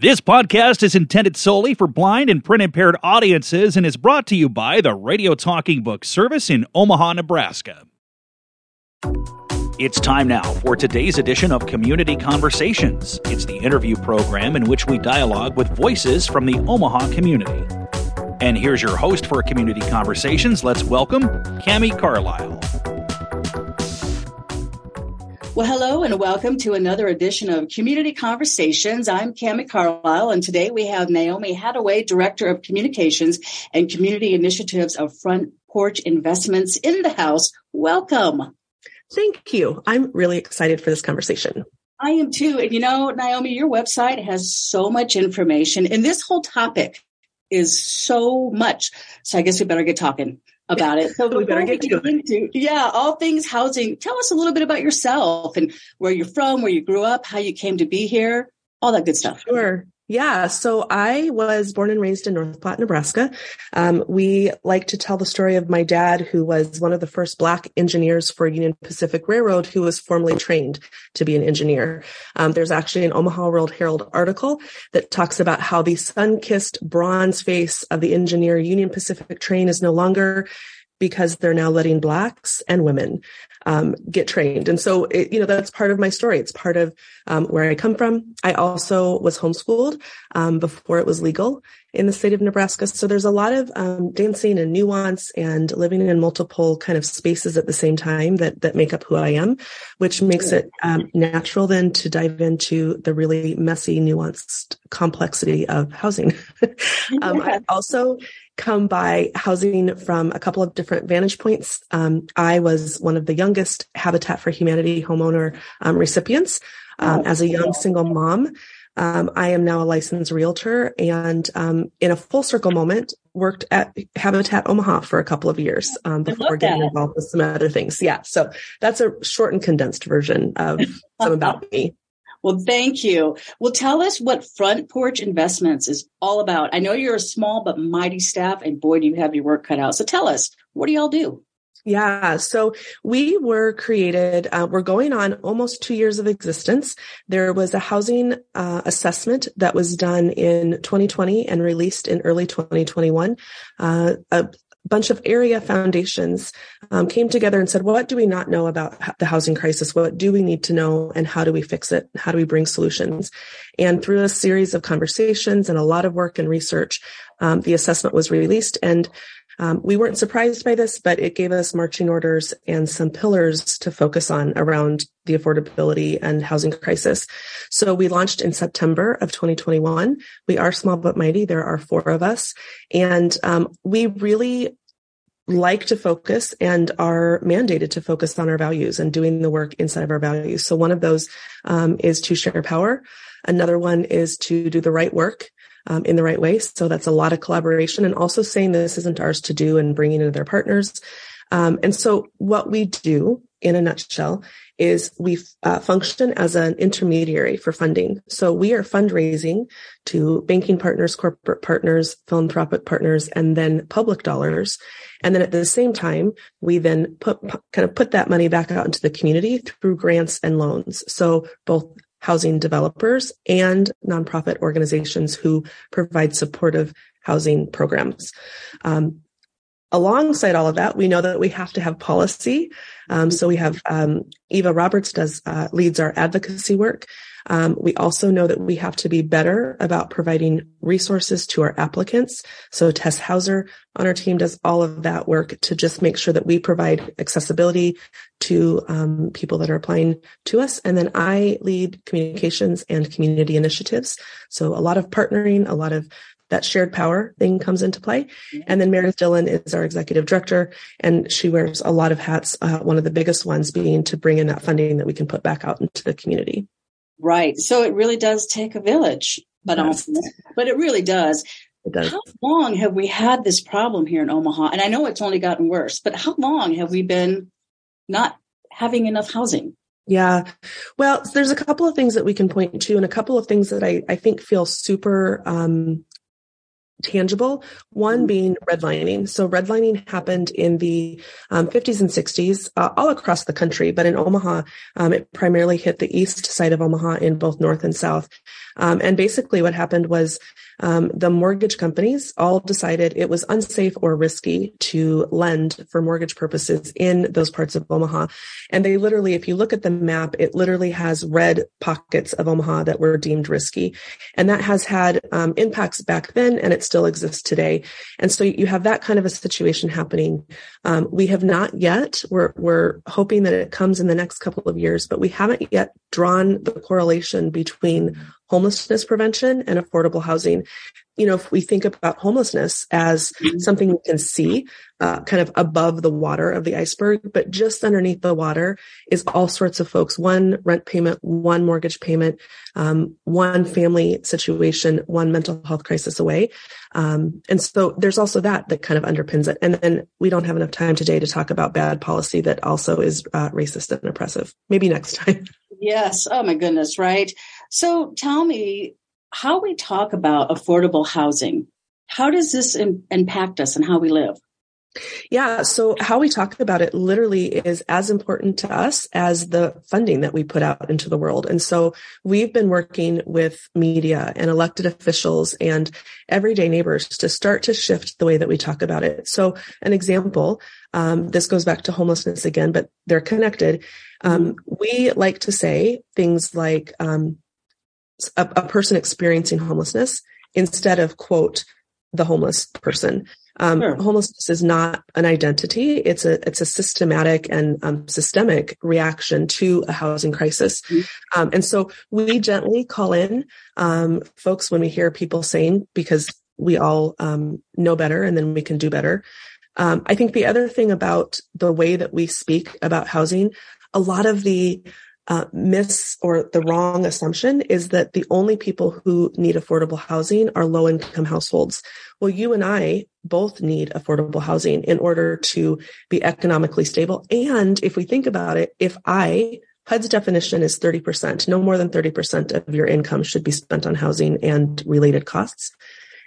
This podcast is intended solely for blind and print impaired audiences and is brought to you by the Radio Talking Book Service in Omaha, Nebraska. It's time now for today's edition of Community Conversations. It's the interview program in which we dialogue with voices from the Omaha community. And here's your host for Community Conversations. Let's welcome Cami Carlisle. Well, hello and welcome to another edition of Community Conversations. I'm Cami Carlisle, and today we have Naomi Hattaway, Director of Communications and Community Initiatives of Front Porch Investments in the house. Welcome. Thank you. I'm really excited for this conversation. I am too. And you know, Naomi, your website has so much information, and this whole topic is so much. So I guess we better get talking about it. So we better get to it. Yeah, all things housing. Tell us a little bit about yourself and where you're from, where you grew up, how you came to be here, all that good stuff. Sure. Yeah. So I was born and raised in North Platte, Nebraska. Um, we like to tell the story of my dad, who was one of the first black engineers for Union Pacific Railroad, who was formally trained to be an engineer. Um, there's actually an Omaha World Herald article that talks about how the sun-kissed bronze face of the engineer Union Pacific train is no longer because they're now letting blacks and women um, get trained. And so, it, you know, that's part of my story. It's part of um, where I come from. I also was homeschooled um, before it was legal in the state of Nebraska. So there's a lot of um, dancing and nuance and living in multiple kind of spaces at the same time that that make up who I am, which makes it um, natural then to dive into the really messy, nuanced complexity of housing. Um, I also come by housing from a couple of different vantage points. Um, I was one of the youngest Habitat for Humanity homeowner um, recipients um, as a young single mom. Um, I am now a licensed realtor and um, in a full circle moment worked at Habitat Omaha for a couple of years um, before getting involved with some other things. Yeah. So that's a short and condensed version of some about me. Well, thank you. Well, tell us what Front Porch Investments is all about. I know you're a small but mighty staff, and boy, do you have your work cut out. So tell us, what do y'all do? Yeah, so we were created, uh, we're going on almost two years of existence. There was a housing uh, assessment that was done in 2020 and released in early 2021. Uh, a bunch of area foundations um, came together and said, what do we not know about the housing crisis? What do we need to know and how do we fix it? How do we bring solutions? And through a series of conversations and a lot of work and research, um, the assessment was released and um, we weren't surprised by this, but it gave us marching orders and some pillars to focus on around the affordability and housing crisis. So we launched in September of 2021. We are small but mighty. There are four of us and um, we really like to focus and are mandated to focus on our values and doing the work inside of our values. So one of those um, is to share power. Another one is to do the right work um, in the right way. So that's a lot of collaboration and also saying this isn't ours to do and bringing in their partners. Um, and so what we do in a nutshell is we uh, function as an intermediary for funding. So we are fundraising to banking partners, corporate partners, philanthropic partners, and then public dollars. And then at the same time, we then put kind of put that money back out into the community through grants and loans. So both housing developers and nonprofit organizations who provide supportive housing programs. Um, alongside all of that, we know that we have to have policy. Um, so we have um, Eva Roberts does uh, leads our advocacy work. Um, we also know that we have to be better about providing resources to our applicants. So Tess Hauser on our team does all of that work to just make sure that we provide accessibility to um, people that are applying to us. And then I lead communications and community initiatives. So a lot of partnering, a lot of that shared power thing comes into play. And then Meredith Dillon is our executive director, and she wears a lot of hats. Uh, one of the biggest ones being to bring in that funding that we can put back out into the community. Right. So it really does take a village, but yes. but it really does. It does. How long have we had this problem here in Omaha? And I know it's only gotten worse, but how long have we been not having enough housing? Yeah. Well, there's a couple of things that we can point to and a couple of things that I, I think feel super um, tangible. One mm-hmm. being redlining. So redlining happened in the um, 50s and 60s uh, all across the country, but in Omaha, um, it primarily hit the east side of Omaha in both north and south. Um, and basically what happened was um, the mortgage companies all decided it was unsafe or risky to lend for mortgage purposes in those parts of Omaha. And they literally, if you look at the map, it literally has red pockets of Omaha that were deemed risky. And that has had um, impacts back then and it still exists today. And so you have that kind of a situation happening. Um, we have not yet, we're, we're hoping that it comes in the next couple of years, but we haven't yet drawn the correlation between homelessness prevention and affordable housing. You know, if we think about homelessness as mm-hmm. something we can see, uh, kind of above the water of the iceberg, but just underneath the water is all sorts of folks. One rent payment, one mortgage payment, um, one family situation, one mental health crisis away. Um, and so there's also that that kind of underpins it. And then we don't have enough time today to talk about bad policy that also is uh, racist and oppressive. Maybe next time. Yes. Oh my goodness. Right. So tell me how we talk about affordable housing. How does this Im- impact us and how we live? Yeah. So how we talk about it literally is as important to us as the funding that we put out into the world. And so we've been working with media and elected officials and everyday neighbors to start to shift the way that we talk about it. So an example, um, this goes back to homelessness again, but they're connected. Um, we like to say things like, um, a, a person experiencing homelessness instead of quote the homeless person. Um, sure. Homelessness is not an identity; it's a it's a systematic and um, systemic reaction to a housing crisis. Mm-hmm. Um, and so we gently call in um, folks when we hear people saying because we all um, know better, and then we can do better. Um, I think the other thing about the way that we speak about housing, a lot of the uh, miss or the wrong assumption is that the only people who need affordable housing are low income households. Well, you and I both need affordable housing in order to be economically stable. And if we think about it, if I HUD's definition is 30%, no more than 30% of your income should be spent on housing and related costs.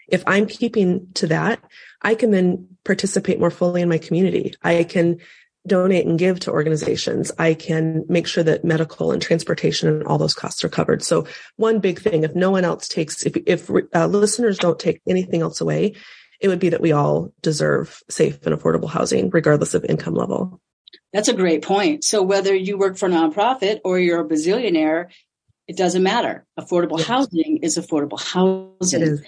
If I'm keeping to that, I can then participate more fully in my community. I can donate and give to organizations, I can make sure that medical and transportation and all those costs are covered. So one big thing, if no one else takes, if, if uh, listeners don't take anything else away, it would be that we all deserve safe and affordable housing, regardless of income level. That's a great point. So whether you work for a nonprofit or you're a bazillionaire, it doesn't matter. Affordable yes. housing is affordable housing. Is.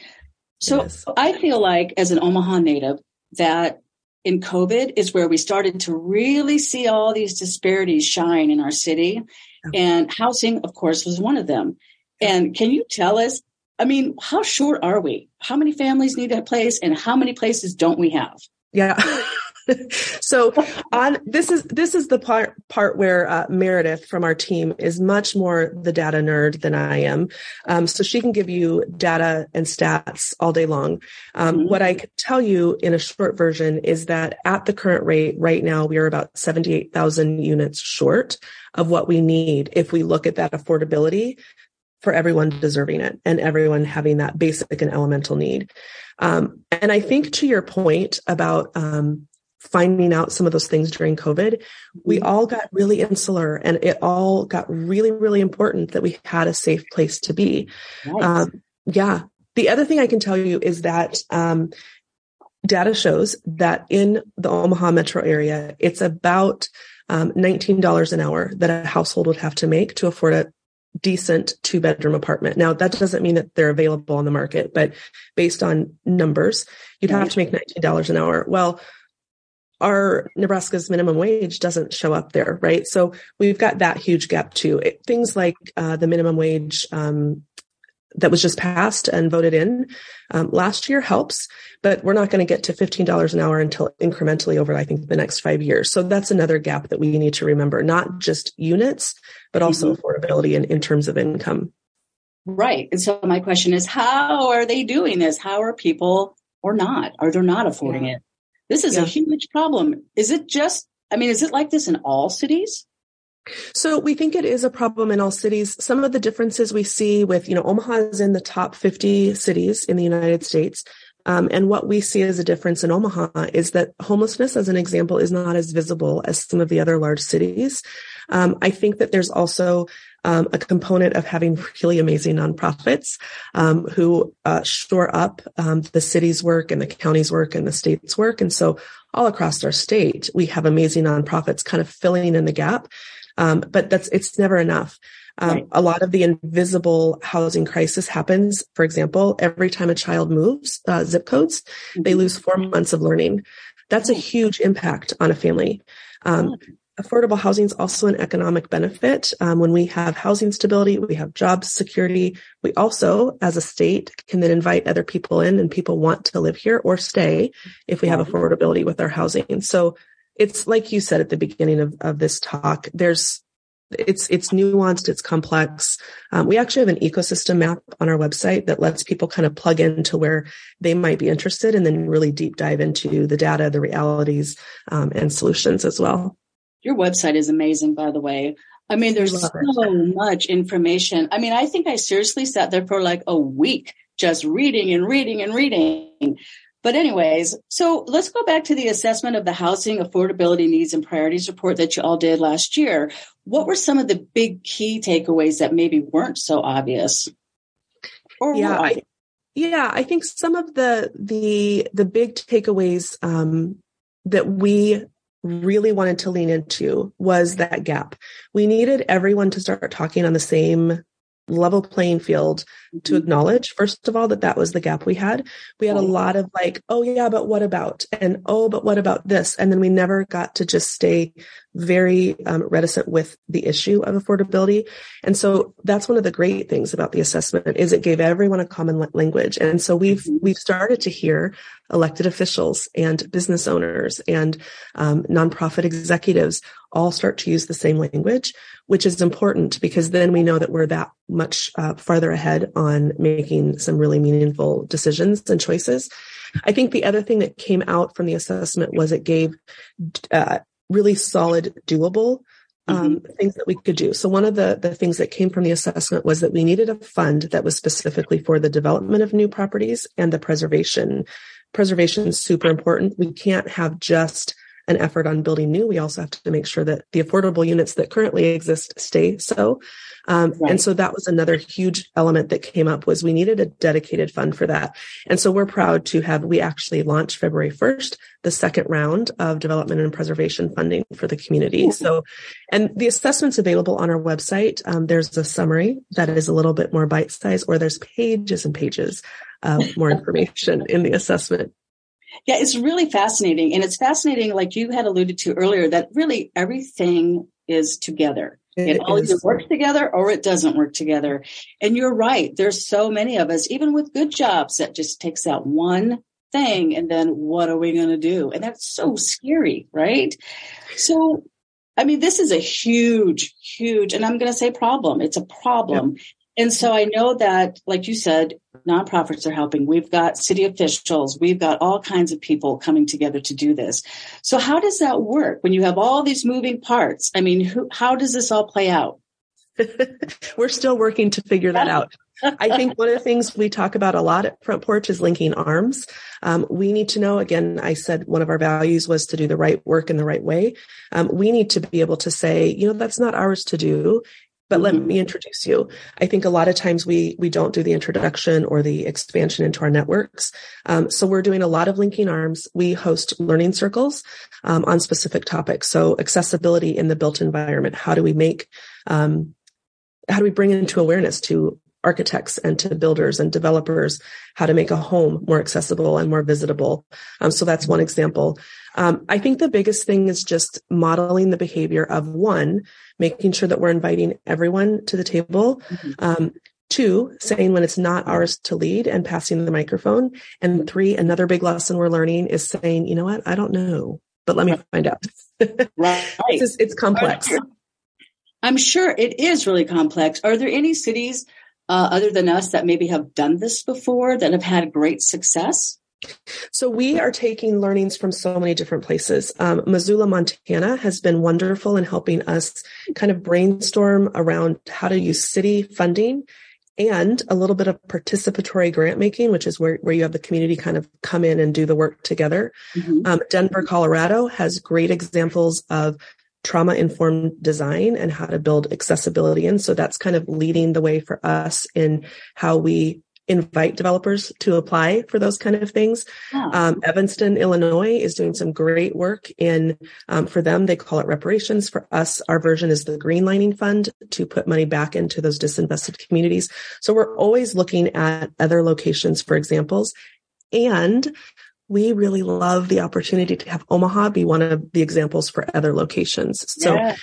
So I feel like as an Omaha native that in COVID is where we started to really see all these disparities shine in our city. And housing, of course, was one of them. And can you tell us, I mean, how short are we? How many families need a place and how many places don't we have? Yeah. so on this is this is the part part where uh, Meredith from our team is much more the data nerd than I am. Um, so she can give you data and stats all day long. Um, mm-hmm. What I can tell you in a short version is that at the current rate, right now we are about seventy eight thousand units short of what we need if we look at that affordability for everyone deserving it and everyone having that basic and elemental need. Um, and I think to your point about um, finding out some of those things during COVID, we mm-hmm. all got really insular and it all got really, really important that we had a safe place to be. Nice. Um, yeah. The other thing I can tell you is that, um, data shows that in the Omaha metro area, it's about um, $19 an hour that a household would have to make to afford a decent two bedroom apartment. Now that doesn't mean that they're available on the market, but based on numbers, you'd have to make $19 an hour. Well, our Nebraska's minimum wage doesn't show up there, right? So we've got that huge gap too. It, things like uh, the minimum wage um, that was just passed and voted in um, last year helps, but we're not going to get to $15 an hour until incrementally over, I think, the next five years. So that's another gap that we need to remember, not just units, but also mm-hmm. affordability in, in terms of income. Right. And so my question is, how are they doing this? How are people or not? Are they not affording yeah. it? This is yeah. a huge problem. Is it just, I mean, is it like this in all cities? So we think it is a problem in all cities. Some of the differences we see with, you know, Omaha is in the top 50 cities in the United States, Um, and what we see as a difference in Omaha is that homelessness, as an example, is not as visible as some of the other large cities. Um, I think that there's also um, a component of having really amazing nonprofits um, who uh, shore up um, the city's work and the county's work and the state's work. And so all across our state, we have amazing nonprofits kind of filling in the gap. Um, but that's, it's never enough. Um, right. A lot of the invisible housing crisis happens. For example, every time a child moves uh, zip codes, mm-hmm. they lose four months of learning. That's a huge impact on a family. Um, affordable housing is also an economic benefit. Um, when we have housing stability, we have job security. We also, as a state, can then invite other people in and people want to live here or stay if we have affordability with our housing. So it's like you said at the beginning of, of this talk, there's it's it's nuanced it's complex um, we actually have an ecosystem map on our website that lets people kind of plug into where they might be interested and then really deep dive into the data the realities um, and solutions as well your website is amazing, by the way. I mean, there's so it. much information. I mean, I think I seriously sat there for like a week just reading and reading and reading. But anyways, so let's go back to the assessment of the housing affordability needs and priorities report that you all did last year. What were some of the big key takeaways that maybe weren't so obvious? Or yeah, I, yeah, I think some of the the the big takeaways um, that we really wanted to lean into was that gap. We needed everyone to start talking on the same level playing field to mm-hmm. acknowledge first of all that that was the gap we had. We had a lot of like oh yeah but what about? and oh but what about this? and then we never got to just stay very um, reticent with the issue of affordability and so that's one of the great things about the assessment is it gave everyone a common language and so we've mm-hmm. we've started to hear elected officials and business owners and um, nonprofit executives all start to use the same language, which is important because then we know that we're that much uh, farther ahead on making some really meaningful decisions and choices. I think the other thing that came out from the assessment was it gave uh, really solid, doable um, mm-hmm. things that we could do. So one of the, the things that came from the assessment was that we needed a fund that was specifically for the development of new properties and the preservation. Preservation is super important. We can't have just an effort on building new, we also have to make sure that the affordable units that currently exist stay so. Um, right. And so that was another huge element that came up was we needed a dedicated fund for that. And so we're proud to have, we actually launched February 1st, the second round of development and preservation funding for the community. So, and the assessment's available on our website. Um, there's a summary that is a little bit more bite size or there's pages and pages of more information in the assessment. Yeah, it's really fascinating. And it's fascinating, like you had alluded to earlier, that really everything is together. It, it all either works together or it doesn't work together. And you're right. There's so many of us, even with good jobs, that just takes out one thing and then what are we going to do? And that's so scary, right? So, I mean, this is a huge, huge, and I'm going to say problem. It's a problem. And so I know that, like you said, nonprofits are helping. We've got city officials. We've got all kinds of people coming together to do this. So how does that work when you have all these moving parts? I mean, who, how does this all play out? We're still working to figure that out. I think one of the things we talk about a lot at Front Porch is linking arms. Um, we need to know, again, I said one of our values was to do the right work in the right way. Um, we need to be able to say, you know, that's not ours to do but let mm-hmm. me introduce you. I think a lot of times we we don't do the introduction or the expansion into our networks. Um, so we're doing a lot of linking arms. We host learning circles um, on specific topics. So accessibility in the built environment. How do we make um, how do we bring into awareness to architects and to builders and developers how to make a home more accessible and more visitable. Um, so that's one example. Um, I think the biggest thing is just modeling the behavior of one, making sure that we're inviting everyone to the table. Mm-hmm. Um, two, saying when it's not ours to lead and passing the microphone. And three, another big lesson we're learning is saying, you know what? I don't know, but let me find out. right. it's, it's complex. I'm sure it is really complex. Are there any cities uh, other than us that maybe have done this before that have had great success? So we are taking learnings from so many different places. Um, Missoula, Montana has been wonderful in helping us kind of brainstorm around how to use city funding and a little bit of participatory grant making, which is where, where you have the community kind of come in and do the work together. Mm-hmm. Um, Denver, Colorado has great examples of trauma informed design and how to build accessibility in. So that's kind of leading the way for us in how we invite developers to apply for those kind of things. Yeah. Um, Evanston, Illinois is doing some great work in, um, for them, they call it reparations. For us, our version is the greenlining fund to put money back into those disinvested communities. So we're always looking at other locations for examples. And we really love the opportunity to have Omaha be one of the examples for other locations. So yeah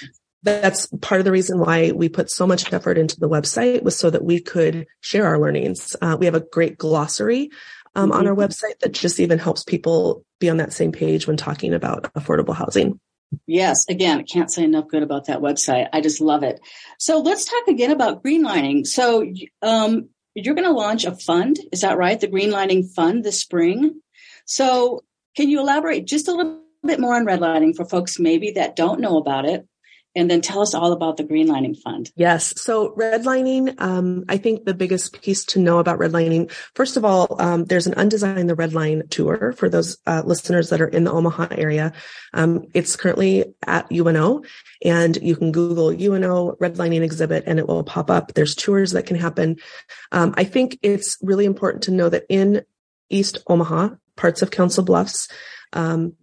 that's part of the reason why we put so much effort into the website was so that we could share our learnings. Uh, we have a great glossary um, mm-hmm. on our mm-hmm. website that just even helps people be on that same page when talking about affordable housing. Yes, again, I can't say enough good about that website. I just love it. So let's talk again about greenlining. So um, you're going to launch a fund, is that right? The Greenlining Fund this spring. So can you elaborate just a little bit more on redlining for folks maybe that don't know about it? and then tell us all about the Greenlining Fund. Yes. So redlining, um, I think the biggest piece to know about redlining, first of all, um, there's an Undesign the Red Line tour for those uh, listeners that are in the Omaha area. Um, it's currently at UNO and you can Google UNO redlining exhibit and it will pop up. There's tours that can happen. Um, I think it's really important to know that in East Omaha, parts of Council Bluffs, um,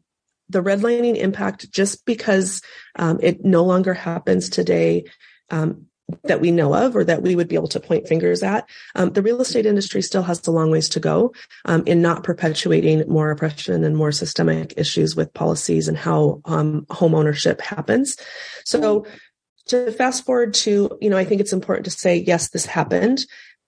the redlining impact just because um, it no longer happens today um, that we know of or that we would be able to point fingers at. Um, the real estate industry still has a long ways to go um, in not perpetuating more oppression and more systemic issues with policies and how home ownership happens. So to fast forward to, you know, I think it's important to say, yes, this happened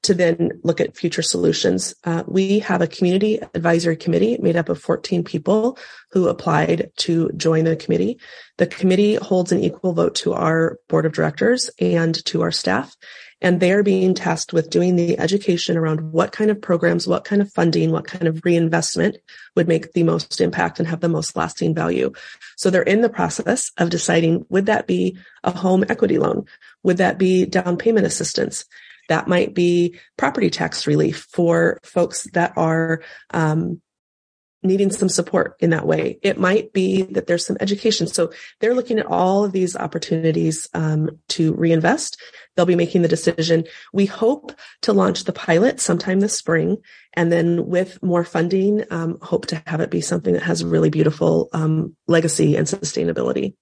to then look at future solutions. Uh, we have a community advisory committee made up of 14 people who applied to join the committee. The committee holds an equal vote to our board of directors and to our staff. And they're being tasked with doing the education around what kind of programs, what kind of funding, what kind of reinvestment would make the most impact and have the most lasting value. So they're in the process of deciding, would that be a home equity loan? Would that be down payment assistance? That might be property tax relief for folks that are um, needing some support in that way. It might be that there's some education. So they're looking at all of these opportunities um, to reinvest. They'll be making the decision. We hope to launch the pilot sometime this spring, and then with more funding, um, hope to have it be something that has really beautiful um, legacy and sustainability.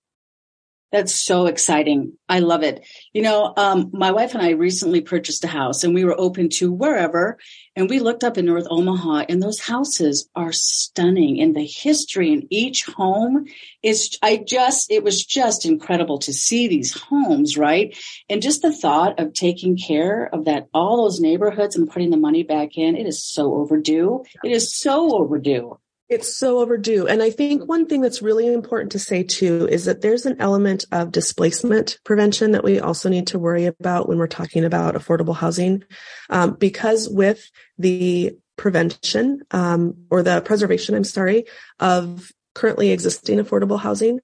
That's so exciting. I love it. You know, um, my wife and I recently purchased a house and we were open to wherever. And we looked up in North Omaha and those houses are stunning and the history in each home is, I just, it was just incredible to see these homes, right? And just the thought of taking care of that, all those neighborhoods and putting the money back in, it is so overdue. It is so overdue. It's so overdue. And I think one thing that's really important to say too is that there's an element of displacement prevention that we also need to worry about when we're talking about affordable housing. Um, because with the prevention, um, or the preservation, I'm sorry, of currently existing affordable housing,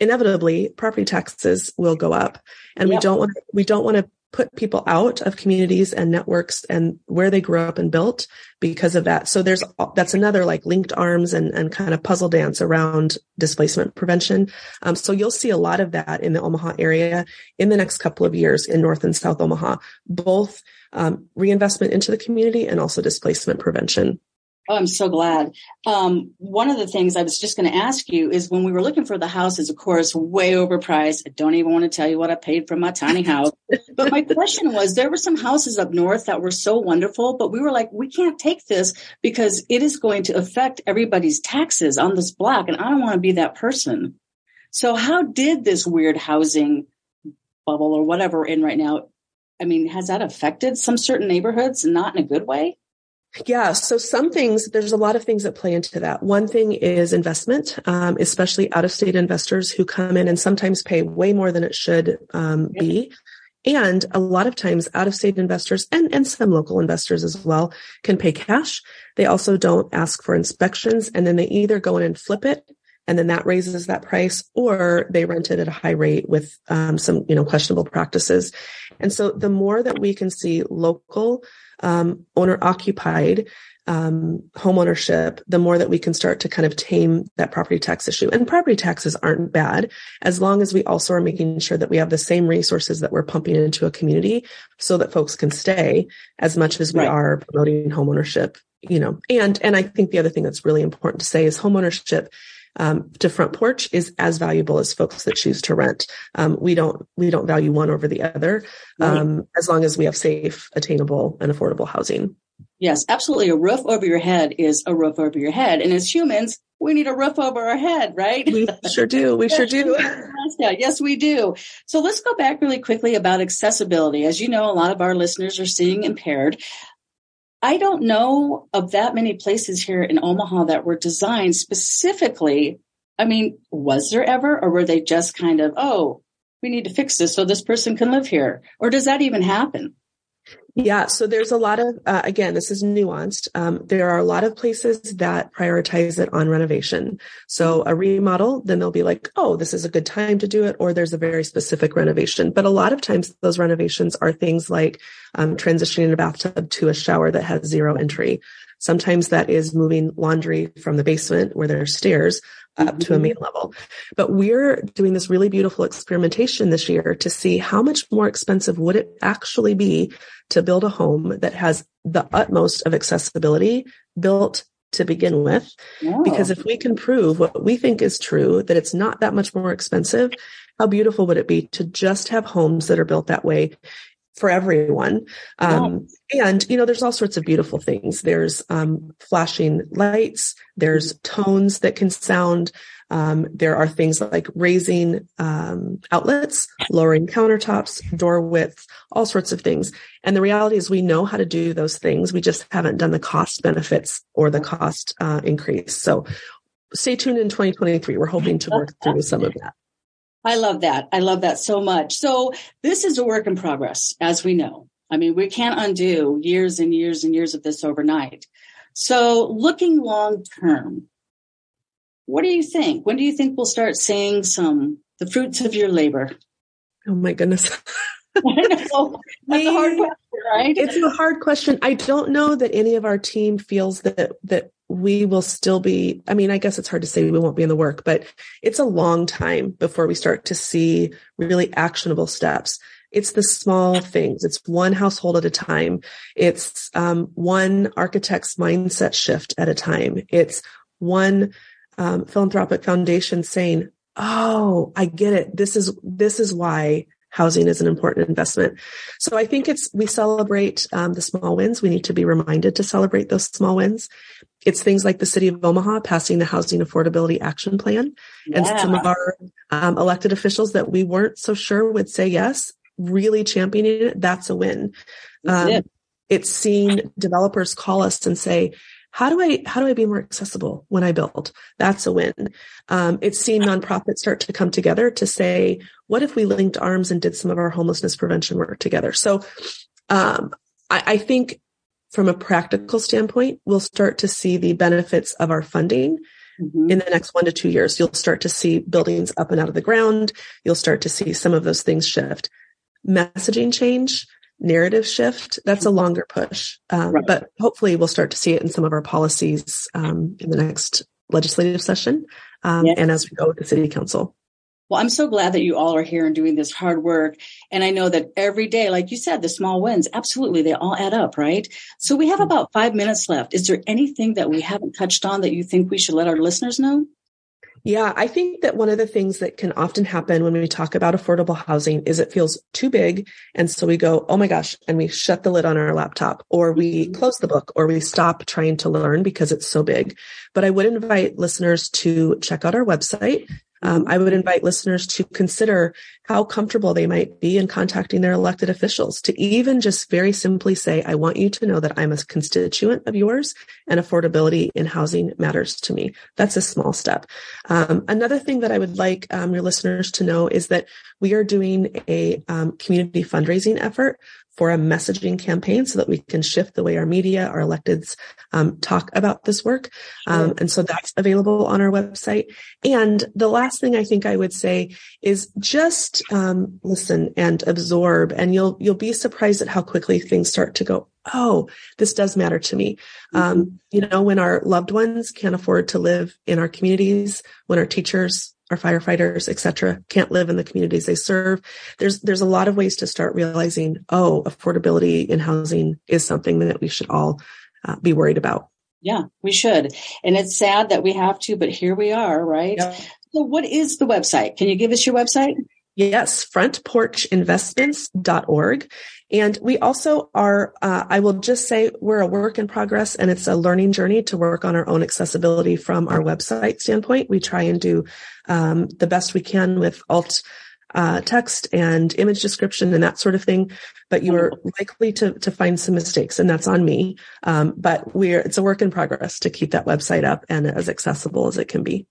inevitably property taxes will go up and yep. we don't want we don't want to put people out of communities and networks and where they grew up and built because of that. So there's, that's another like linked arms and, and kind of puzzle dance around displacement prevention. Um, so you'll see a lot of that in the Omaha area in the next couple of years in North and South Omaha, both um, reinvestment into the community and also displacement prevention. Oh, I'm so glad. Um, one of the things I was just going to ask you is when we were looking for the houses, of course, way overpriced. I don't even want to tell you what I paid for my tiny house. but my question was there were some houses up north that were so wonderful, but we were like, we can't take this because it is going to affect everybody's taxes on this block. And I don't want to be that person. So how did this weird housing bubble or whatever in right now? I mean, has that affected some certain neighborhoods not in a good way? Yeah. So some things, there's a lot of things that play into that. One thing is investment, um, especially out of state investors who come in and sometimes pay way more than it should um, be. And a lot of times out of state investors and, and some local investors as well can pay cash. They also don't ask for inspections and then they either go in and flip it and then that raises that price, or they rent it at a high rate with um, some, you know, questionable practices. And so the more that we can see local um, owner occupied um, homeownership, the more that we can start to kind of tame that property tax issue. And property taxes aren't bad as long as we also are making sure that we have the same resources that we're pumping into a community so that folks can stay as much as we right. are promoting homeownership, you know, and, and I think the other thing that's really important to say is homeownership um, to front porch is as valuable as folks that choose to rent. Um, we don't we don't value one over the other um, right. as long as we have safe, attainable, and affordable housing. Yes, absolutely. A roof over your head is a roof over your head. And as humans, we need a roof over our head, right? We sure do. We sure do. yes, we do. So let's go back really quickly about accessibility. As you know, a lot of our listeners are seeing impaired. I don't know of that many places here in Omaha that were designed specifically. I mean, was there ever, or were they just kind of, oh, we need to fix this so this person can live here? Or does that even happen? Yeah, so there's a lot of, uh, again, this is nuanced. Um, there are a lot of places that prioritize it on renovation. So a remodel, then they'll be like, oh, this is a good time to do it, or there's a very specific renovation. But a lot of times those renovations are things like um, transitioning a bathtub to a shower that has zero entry. Sometimes that is moving laundry from the basement where there are stairs up to a mm-hmm. main level. But we're doing this really beautiful experimentation this year to see how much more expensive would it actually be to build a home that has the utmost of accessibility built to begin with. Because if we can prove what we think is true, that it's not that much more expensive, how beautiful would it be to just have homes that are built that way for everyone. Um, and, you know, there's all sorts of beautiful things. There's um, flashing lights, there's tones that can sound. Um, there are things like raising um, outlets, lowering countertops, door width, all sorts of things. And the reality is we know how to do those things. We just haven't done the cost benefits or the cost uh, increase. So stay tuned in 2023. We're hoping to work through some of that. I love that. I love that so much. So this is a work in progress, as we know. I mean, we can't undo years and years and years of this overnight. So looking long term, what do you think? When do you think we'll start seeing some the fruits of your labor? Oh my goodness. That's a hard question, right? It's a hard question. I don't know that any of our team feels that that we will still be, I mean, I guess it's hard to say we won't be in the work, but it's a long time before we start to see really actionable steps. It's the small things. It's one household at a time. It's um, one architect's mindset shift at a time. It's one um, philanthropic foundation saying, "Oh, I get it. This is this is why housing is an important investment. So I think it's, we celebrate um, the small wins. We need to be reminded to celebrate those small wins. It's things like the city of Omaha passing the housing affordability action plan yeah. and some of our um, elected officials that we weren't so sure would say yes, really championing it. That's a win. Um, it. It's seeing developers call us and say, how do I how do I be more accessible when I build? That's a win. Um, it's seen nonprofits start to come together to say, what if we linked arms and did some of our homelessness prevention work together? So um, I, I think from a practical standpoint, we'll start to see the benefits of our funding Mm-hmm. in the next one to two years. You'll start to see buildings up and out of the ground. You'll start to see some of those things shift. Messaging change narrative shift, that's a longer push. Um, right. But hopefully we'll start to see it in some of our policies um, in the next legislative session um, yes. and as we go with the city council. Well, I'm so glad that you all are here and doing this hard work. And I know that every day, like you said, the small wins, absolutely, they all add up, right? So we have mm-hmm. about five minutes left. Is there anything that we haven't touched on that you think we should let our listeners know? Yeah, I think that one of the things that can often happen when we talk about affordable housing is it feels too big. And so we go, oh my gosh, and we shut the lid on our laptop or we mm-hmm. close the book or we stop trying to learn because it's so big. But I would invite listeners to check out our website, um, I would invite listeners to consider how comfortable they might be in contacting their elected officials to even just very simply say, I want you to know that I'm a constituent of yours and affordability in housing matters to me. That's a small step. Um, another thing that I would like um, your listeners to know is that we are doing a um, community fundraising effort for a messaging campaign so that we can shift the way our media, our electeds um, talk about this work. Um, and so that's available on our website. And the last thing I think I would say is just um, listen and absorb, and you'll you'll be surprised at how quickly things start to go. Oh, this does matter to me. Um, mm-hmm. you know, when our loved ones can't afford to live in our communities, when our teachers our firefighters, et cetera, can't live in the communities they serve. There's, there's a lot of ways to start realizing, oh, affordability in housing is something that we should all uh, be worried about. Yeah, we should. And it's sad that we have to, but here we are, right? Yep. So what is the website? Can you give us your website? Yes, frontporchinvestments.org. And we also are, uh, I will just say we're a work in progress and it's a learning journey to work on our own accessibility from our website standpoint. We try and do um, the best we can with alt uh, text and image description and that sort of thing. But you are likely to, to find some mistakes and that's on me. Um, but we're, it's a work in progress to keep that website up and as accessible as it can be.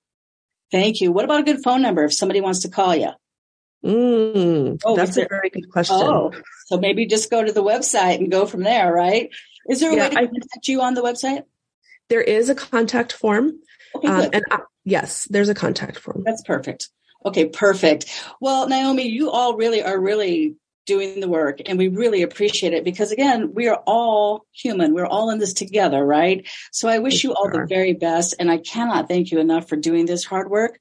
Thank you. What about a good phone number if somebody wants to call you? Mm, oh, that's a very good question. Oh, so maybe just go to the website and go from there, right? Is there a yeah, way to contact you on the website? There is a contact form. Okay, um, and I, yes, there's a contact form. That's perfect. Okay, perfect. Well, Naomi, you all really are really doing the work and we really appreciate it because again, we are all human. We're all in this together, right? So I wish you all the very best and I cannot thank you enough for doing this hard work.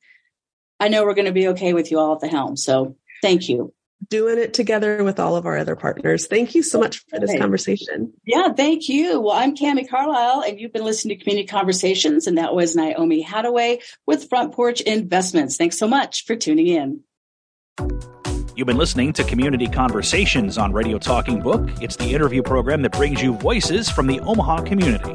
I know we're going to be okay with you all at the helm. So thank you. Doing it together with all of our other partners. Thank you so much for this conversation. Yeah, thank you. Well, I'm Cami Carlisle, and you've been listening to Community Conversations, and that was Naomi Hattaway with Front Porch Investments. Thanks so much for tuning in. You've been listening to Community Conversations on Radio Talking Book. It's the interview program that brings you voices from the Omaha community.